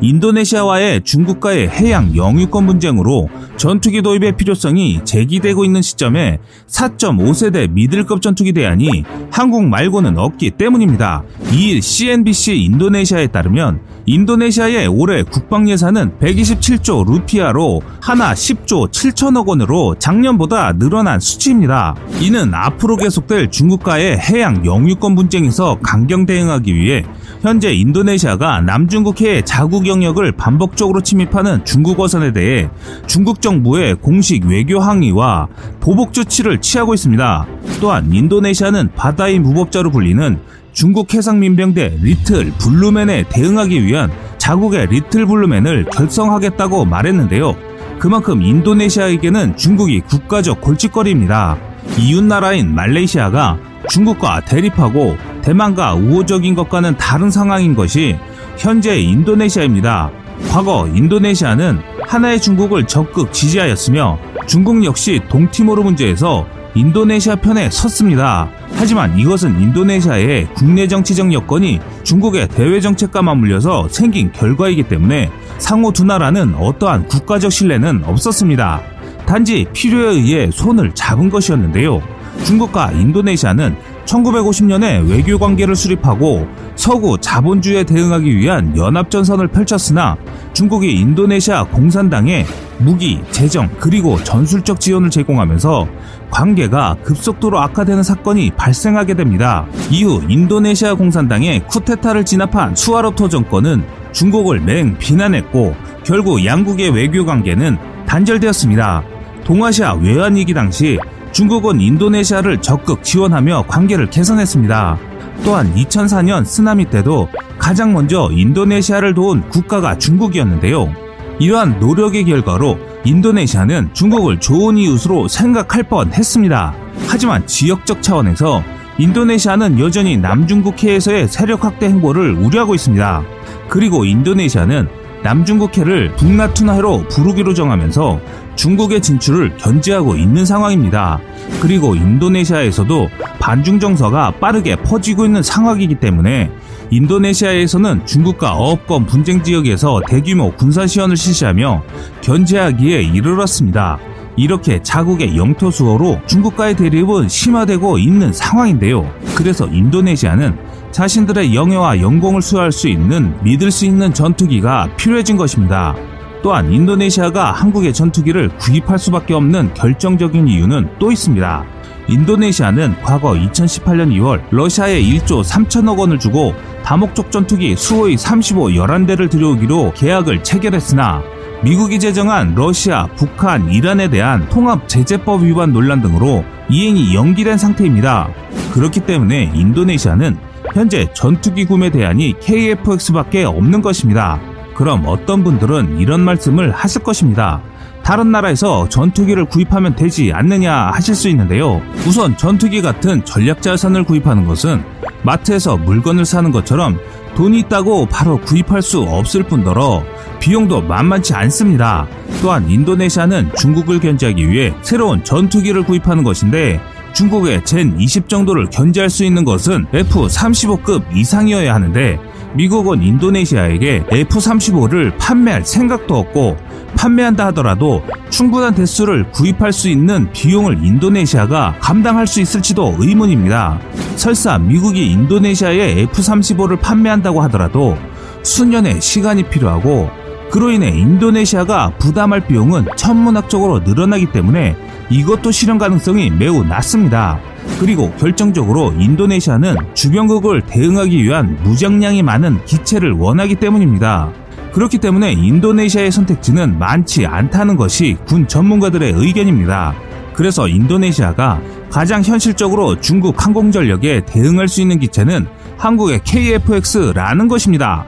인도네시아와의 중국과의 해양 영유권 분쟁으로 전투기 도입의 필요성이 제기되고 있는 시점에 4.5세대 미들급 전투기 대안이 한국 말고는 없기 때문입니다. 2일 CNBC 인도네시아에 따르면 인도네시아의 올해 국방 예산은 127조 루피아로 하나 10조 7천억 원으로 작년보다 늘어난 수치입니다. 이는 앞으로 계속될 중국과의 해양 영유권 분쟁에서 강경 대응하기 위해 현재 인도네시아가 남중국해의 자국 영역을 반복적으로 침입하는 중국 어선에 대해 중국 정부의 공식 외교 항의와 보복 조치를 취하고 있습니다. 또한 인도네시아는 바다의 무법자로 불리는 중국 해상민병대 리틀 블루맨에 대응하기 위한 자국의 리틀 블루맨을 결성하겠다고 말했는데요. 그만큼 인도네시아에게는 중국이 국가적 골칫거리입니다. 이웃 나라인 말레이시아가 중국과 대립하고 대만과 우호적인 것과는 다른 상황인 것이 현재 인도네시아입니다. 과거 인도네시아는 하나의 중국을 적극 지지하였으며 중국 역시 동티모르 문제에서 인도네시아 편에 섰습니다. 하지만 이것은 인도네시아의 국내 정치적 여건이 중국의 대외 정책과 맞물려서 생긴 결과이기 때문에 상호 두 나라는 어떠한 국가적 신뢰는 없었습니다. 단지 필요에 의해 손을 잡은 것이었는데요. 중국과 인도네시아는 1950년에 외교 관계를 수립하고 서구 자본주의에 대응하기 위한 연합전선을 펼쳤으나 중국이 인도네시아 공산당에 무기, 재정, 그리고 전술적 지원을 제공하면서 관계가 급속도로 악화되는 사건이 발생하게 됩니다. 이후 인도네시아 공산당의 쿠데타를 진압한 수아르토 정권은 중국을 맹 비난했고 결국 양국의 외교 관계는 단절되었습니다. 동아시아 외환위기 당시 중국은 인도네시아를 적극 지원하며 관계를 개선했습니다. 또한 2004년 쓰나미 때도 가장 먼저 인도네시아를 도운 국가가 중국이었는데요. 이러한 노력의 결과로 인도네시아는 중국을 좋은 이웃으로 생각할 뻔 했습니다. 하지만 지역적 차원에서 인도네시아는 여전히 남중국해에서의 세력 확대 행보를 우려하고 있습니다. 그리고 인도네시아는 남중국해를 북나투나해로 부르기로 정하면서 중국의 진출을 견제하고 있는 상황입니다. 그리고 인도네시아에서도 반중 정서가 빠르게 퍼지고 있는 상황이기 때문에 인도네시아에서는 중국과 어업권 분쟁 지역에서 대규모 군사 시연을 실시하며 견제하기에 이르렀습니다. 이렇게 자국의 영토 수호로 중국과의 대립은 심화되고 있는 상황인데요. 그래서 인도네시아는 자신들의 영예와 영공을 수호할 수 있는 믿을 수 있는 전투기가 필요해진 것입니다. 또한 인도네시아가 한국의 전투기를 구입할 수밖에 없는 결정적인 이유는 또 있습니다. 인도네시아는 과거 2018년 2월 러시아에 1조 3천억 원을 주고 다목적 전투기 수호의 35 11대를 들여오기로 계약을 체결했으나 미국이 제정한 러시아, 북한, 이란에 대한 통합 제재법 위반 논란 등으로 이행이 연기된 상태입니다. 그렇기 때문에 인도네시아는 현재 전투기 구매 대안이 KF-X밖에 없는 것입니다. 그럼 어떤 분들은 이런 말씀을 하실 것입니다. 다른 나라에서 전투기를 구입하면 되지 않느냐 하실 수 있는데요. 우선 전투기 같은 전략 자산을 구입하는 것은 마트에서 물건을 사는 것처럼 돈이 있다고 바로 구입할 수 없을 뿐더러 비용도 만만치 않습니다. 또한 인도네시아는 중국을 견제하기 위해 새로운 전투기를 구입하는 것인데 중국의 젠20 정도를 견제할 수 있는 것은 F-35급 이상이어야 하는데 미국은 인도네시아에게 F-35를 판매할 생각도 없고 판매한다 하더라도 충분한 대수를 구입할 수 있는 비용을 인도네시아가 감당할 수 있을지도 의문입니다. 설사 미국이 인도네시아에 F-35를 판매한다고 하더라도 수년의 시간이 필요하고 그로 인해 인도네시아가 부담할 비용은 천문학적으로 늘어나기 때문에 이것도 실현 가능성이 매우 낮습니다. 그리고 결정적으로 인도네시아는 주변국을 대응하기 위한 무장량이 많은 기체를 원하기 때문입니다. 그렇기 때문에 인도네시아의 선택지는 많지 않다는 것이 군 전문가들의 의견입니다. 그래서 인도네시아가 가장 현실적으로 중국 항공전력에 대응할 수 있는 기체는 한국의 KF-X라는 것입니다.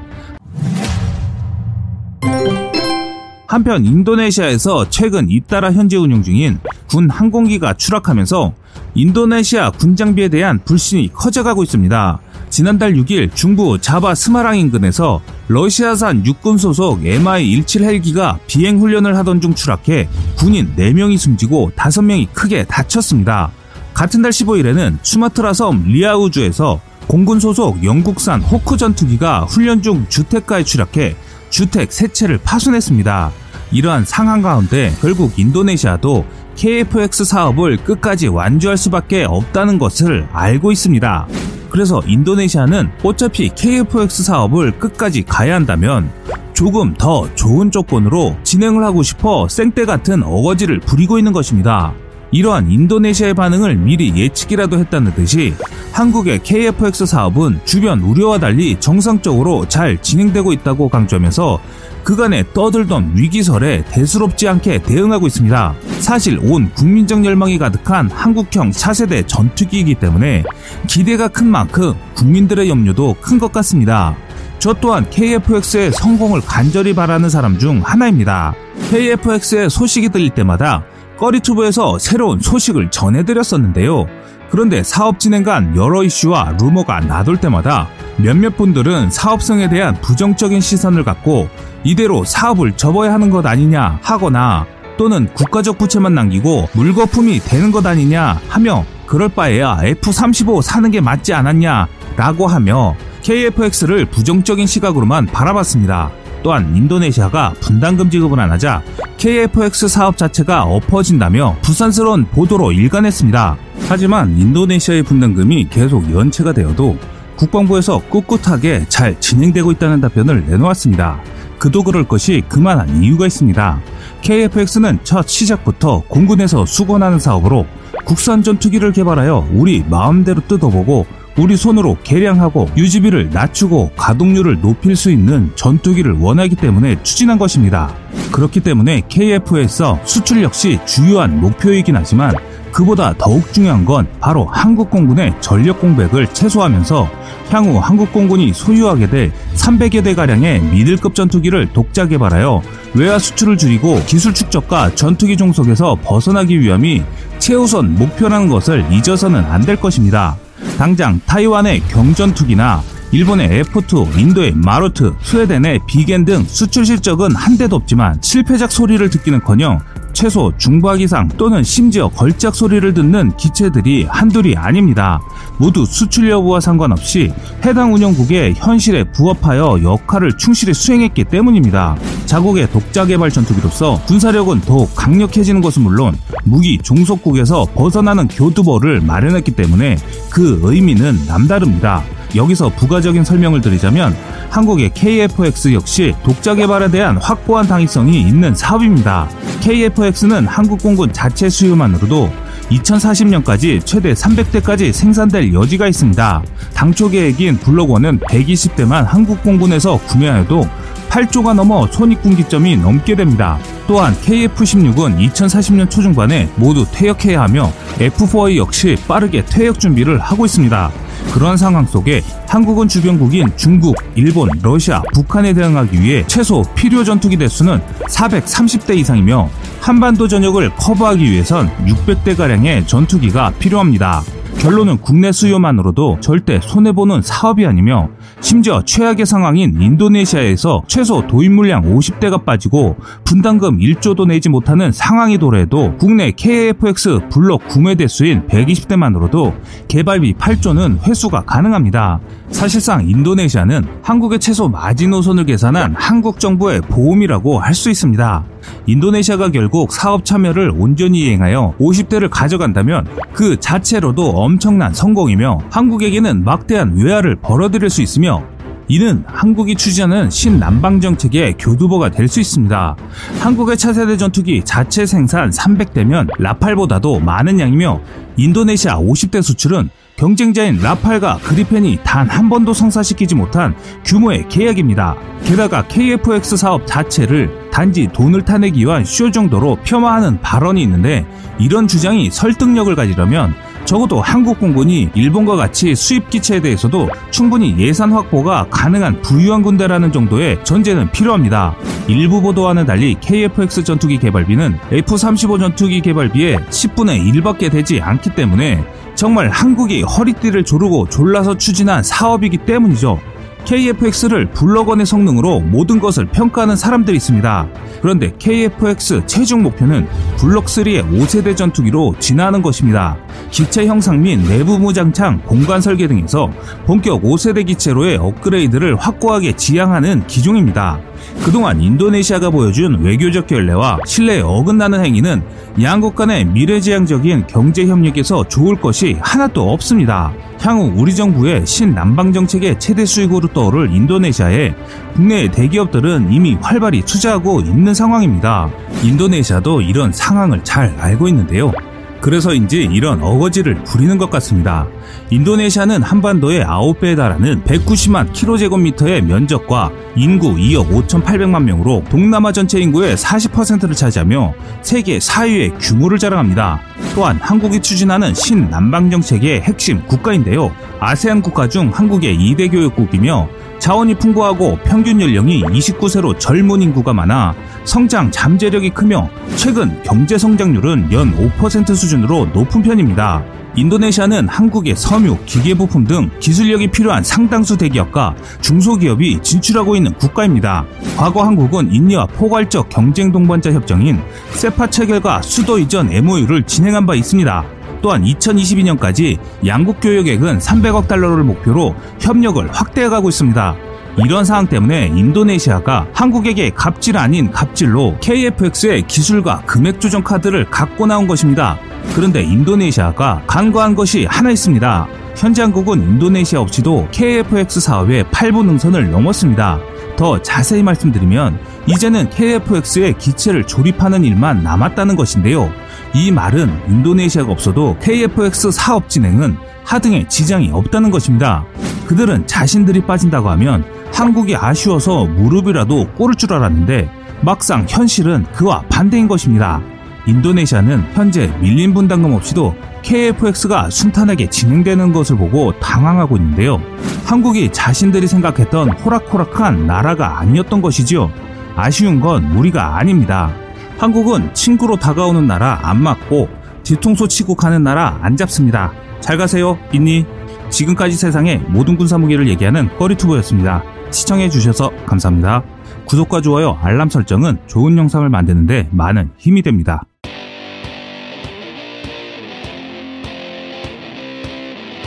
한편 인도네시아에서 최근 잇따라 현재 운영 중인 군 항공기가 추락하면서 인도네시아 군 장비에 대한 불신이 커져가고 있습니다. 지난달 6일 중부 자바 스마랑 인근에서 러시아산 육군 소속 MI-17 헬기가 비행 훈련을 하던 중 추락해 군인 4명이 숨지고 5명이 크게 다쳤습니다. 같은 달 15일에는 수마트라 섬 리아우주에서 공군 소속 영국산 호크 전투기가 훈련 중 주택가에 추락해 주택 세 채를 파손했습니다. 이러한 상황 가운데 결국 인도네시아도 KFX 사업을 끝까지 완주할 수밖에 없다는 것을 알고 있습니다. 그래서 인도네시아는 어차피 KFX 사업을 끝까지 가야 한다면 조금 더 좋은 조건으로 진행을 하고 싶어 생떼 같은 어거지를 부리고 있는 것입니다. 이러한 인도네시아의 반응을 미리 예측이라도 했다는 듯이 한국의 KFX 사업은 주변 우려와 달리 정상적으로 잘 진행되고 있다고 강조하면서 그간의 떠들던 위기설에 대수롭지 않게 대응하고 있습니다. 사실 온 국민적 열망이 가득한 한국형 차세대 전투기이기 때문에 기대가 큰 만큼 국민들의 염려도 큰 것 같습니다. 저 또한 KFX의 성공을 간절히 바라는 사람 중 하나입니다. KFX의 소식이 들릴 때마다 꺼리투브에서 새로운 소식을 전해드렸었는데요. 그런데 사업 진행 간 여러 이슈와 루머가 나돌 때마다 몇몇 분들은 사업성에 대한 부정적인 시선을 갖고 이대로 사업을 접어야 하는 것 아니냐 하거나 또는 국가적 부채만 남기고 물거품이 되는 것 아니냐 하며 그럴 바에야 F-35 사는 게 맞지 않았냐 라고 하며 KFX를 부정적인 시각으로만 바라봤습니다. 또한 인도네시아가 분담금 지급을 안 하자 KFX 사업 자체가 엎어진다며 부산스러운 보도로 일관했습니다. 하지만 인도네시아의 분담금이 계속 연체가 되어도 국방부에서 꿋꿋하게 잘 진행되고 있다는 답변을 내놓았습니다. 그도 그럴 것이 그만한 이유가 있습니다. KFX는 첫 시작부터 공군에서 수건하는 사업으로 국산 전투기를 개발하여 우리 마음대로 뜯어보고 우리 손으로 개량하고 유지비를 낮추고 가동률을 높일 수 있는 전투기를 원하기 때문에 추진한 것입니다. 그렇기 때문에 KF에서 수출 역시 주요한 목표이긴 하지만 그보다 더욱 중요한 건 바로 한국 공군의 전력 공백을 최소화하면서 향후 한국 공군이 소유하게 될 300여 대가량의 미들급 전투기를 독자 개발하여 외화 수출을 줄이고 기술 축적과 전투기 종속에서 벗어나기 위함이 최우선 목표라는 것을 잊어서는 안 될 것입니다. 당장 타이완의 경전투기나 일본의 F2, 인도의 마루트, 스웨덴의 비겐 등 수출 실적은 한 대도 없지만 실패작 소리를 듣기는커녕 최소 중부학 이상 또는 심지어 걸작 소리를 듣는 기체들이 한둘이 아닙니다. 모두 수출 여부와 상관없이 해당 운영국의 현실에 부합하여 역할을 충실히 수행했기 때문입니다. 자국의 독자 개발 전투기로서 군사력은 더욱 강력해지는 것은 물론 무기 종속국에서 벗어나는 교두보를 마련했기 때문에 그 의미는 남다릅니다. 여기서 부가적인 설명을 드리자면 한국의 KFX 역시 독자 개발에 대한 확고한 당위성이 있는 사업입니다. KFX는 한국 공군 자체 수요만으로도 2040년까지 최대 300대까지 생산될 여지가 있습니다. 당초 계획인 블록1은 120대만 한국 공군에서 구매하여도 8조가 넘어 손익분기점이 넘게 됩니다. 또한 KF-16은 2040년 초중반에 모두 퇴역해야 하며 F4A 역시 빠르게 퇴역 준비를 하고 있습니다. 그런 상황 속에 한국은 주변국인 중국, 일본, 러시아, 북한에 대응하기 위해 최소 필요 전투기 대수는 430대 이상이며 한반도 전역을 커버하기 위해선 600대가량의 전투기가 필요합니다. 결론은 국내 수요만으로도 절대 손해보는 사업이 아니며 심지어 최악의 상황인 인도네시아에서 최소 도입 물량 50대가 빠지고 분담금 1조도 내지 못하는 상황이 도래해도 국내 KFX 블록 구매 대수인 120대만으로도 개발비 8조는 회수가 가능합니다. 사실상 인도네시아는 한국의 최소 마지노선을 계산한 한국 정부의 보험이라고 할 수 있습니다. 인도네시아가 결국 사업 참여를 온전히 이행하여 50대를 가져간다면 그 자체로도 엄청난 성공이며 한국에게는 막대한 외화를 벌어들일 수 있으며 이는 한국이 추진하는 신남방 정책의 교두보가 될 수 있습니다. 한국의 차세대 전투기 자체 생산 300대면 라팔보다도 많은 양이며 인도네시아 50대 수출은 경쟁자인 라팔과 그리펜이 단 한 번도 성사시키지 못한 규모의 계약입니다. 게다가 KFX 사업 자체를 단지 돈을 타내기 위한 쇼 정도로 폄하하는 발언이 있는데 이런 주장이 설득력을 가지려면 적어도 한국 공군이 일본과 같이 수입 기체에 대해서도 충분히 예산 확보가 가능한 부유한 군대라는 정도의 전제는 필요합니다. 일부 보도와는 달리 KFX 전투기 개발비는 F-35 전투기 개발비의 10분의 1밖에 되지 않기 때문에 정말 한국이 허리띠를 조르고 졸라서 추진한 사업이기 때문이죠. KFX를 블럭원의 성능으로 모든 것을 평가하는 사람들이 있습니다. 그런데 KFX 최종 목표는 블럭3의 5세대 전투기로 진화하는 것입니다. 기체 형상 및 내부 무장창, 공간 설계 등에서 본격 5세대 기체로의 업그레이드를 확고하게 지향하는 기종입니다. 그동안 인도네시아가 보여준 외교적 결례와 신뢰에 어긋나는 행위는 양국 간의 미래지향적인 경제 협력에서 좋을 것이 하나도 없습니다. 향후 우리 정부의 신남방 정책의 최대 수익으로 떠오를 인도네시아에 국내 대기업들은 이미 활발히 투자하고 있는 상황입니다. 인도네시아도 이런 상황을 잘 알고 있는데요. 그래서인지 이런 어거지를 부리는 것 같습니다. 인도네시아는 한반도의 9배에 달하는 190만 킬로제곱미터의 면적과 인구 2억 5,800만 명으로 동남아 전체 인구의 40%를 차지하며 세계 4위의 규모를 자랑합니다. 또한 한국이 추진하는 신남방 정책의 핵심 국가인데요. 아세안 국가 중 한국의 2대 교육국이며 자원이 풍부하고 평균 연령이 29세로 젊은 인구가 많아 성장 잠재력이 크며 최근 경제 성장률은 연 5% 수준으로 높은 편입니다. 인도네시아는 한국의 섬유, 기계부품 등 기술력이 필요한 상당수 대기업과 중소기업이 진출하고 있는 국가입니다. 과거 한국은 인니와 포괄적 경쟁 동반자 협정인 세파 체결과 수도 이전 MOU를 진행한 바 있습니다. 또한 2022년까지 양국 교역액은 300억 달러를 목표로 협력을 확대해가고 있습니다. 이런 상황 때문에 인도네시아가 한국에게 갑질 아닌 갑질로 KFX의 기술과 금액 조정 카드를 갖고 나온 것입니다. 그런데 인도네시아가 간과한 것이 하나 있습니다. 현재 한국은 인도네시아 없이도 KFX 사업의 8부 능선을 넘었습니다. 더 자세히 말씀드리면 이제는 KFX의 기체를 조립하는 일만 남았다는 것인데요. 이 말은 인도네시아가 없어도 KFX 사업 진행은 하등에 지장이 없다는 것입니다. 그들은 자신들이 빠진다고 하면 한국이 아쉬워서 무릎이라도 꿇을 줄 알았는데 막상 현실은 그와 반대인 것입니다. 인도네시아는 현재 밀린 분담금 없이도 KFX가 순탄하게 진행되는 것을 보고 당황하고 있는데요. 한국이 자신들이 생각했던 호락호락한 나라가 아니었던 것이지요. 아쉬운 건 우리가 아닙니다. 한국은 친구로 다가오는 나라 안 맞고 뒤통수 치고 가는 나라 안 잡습니다. 잘 가세요, 있니? 지금까지 세상의 모든 군사 무기를 얘기하는 꺼리투브였습니다. 시청해주셔서 감사합니다. 구독과 좋아요, 알람 설정은 좋은 영상을 만드는데 많은 힘이 됩니다.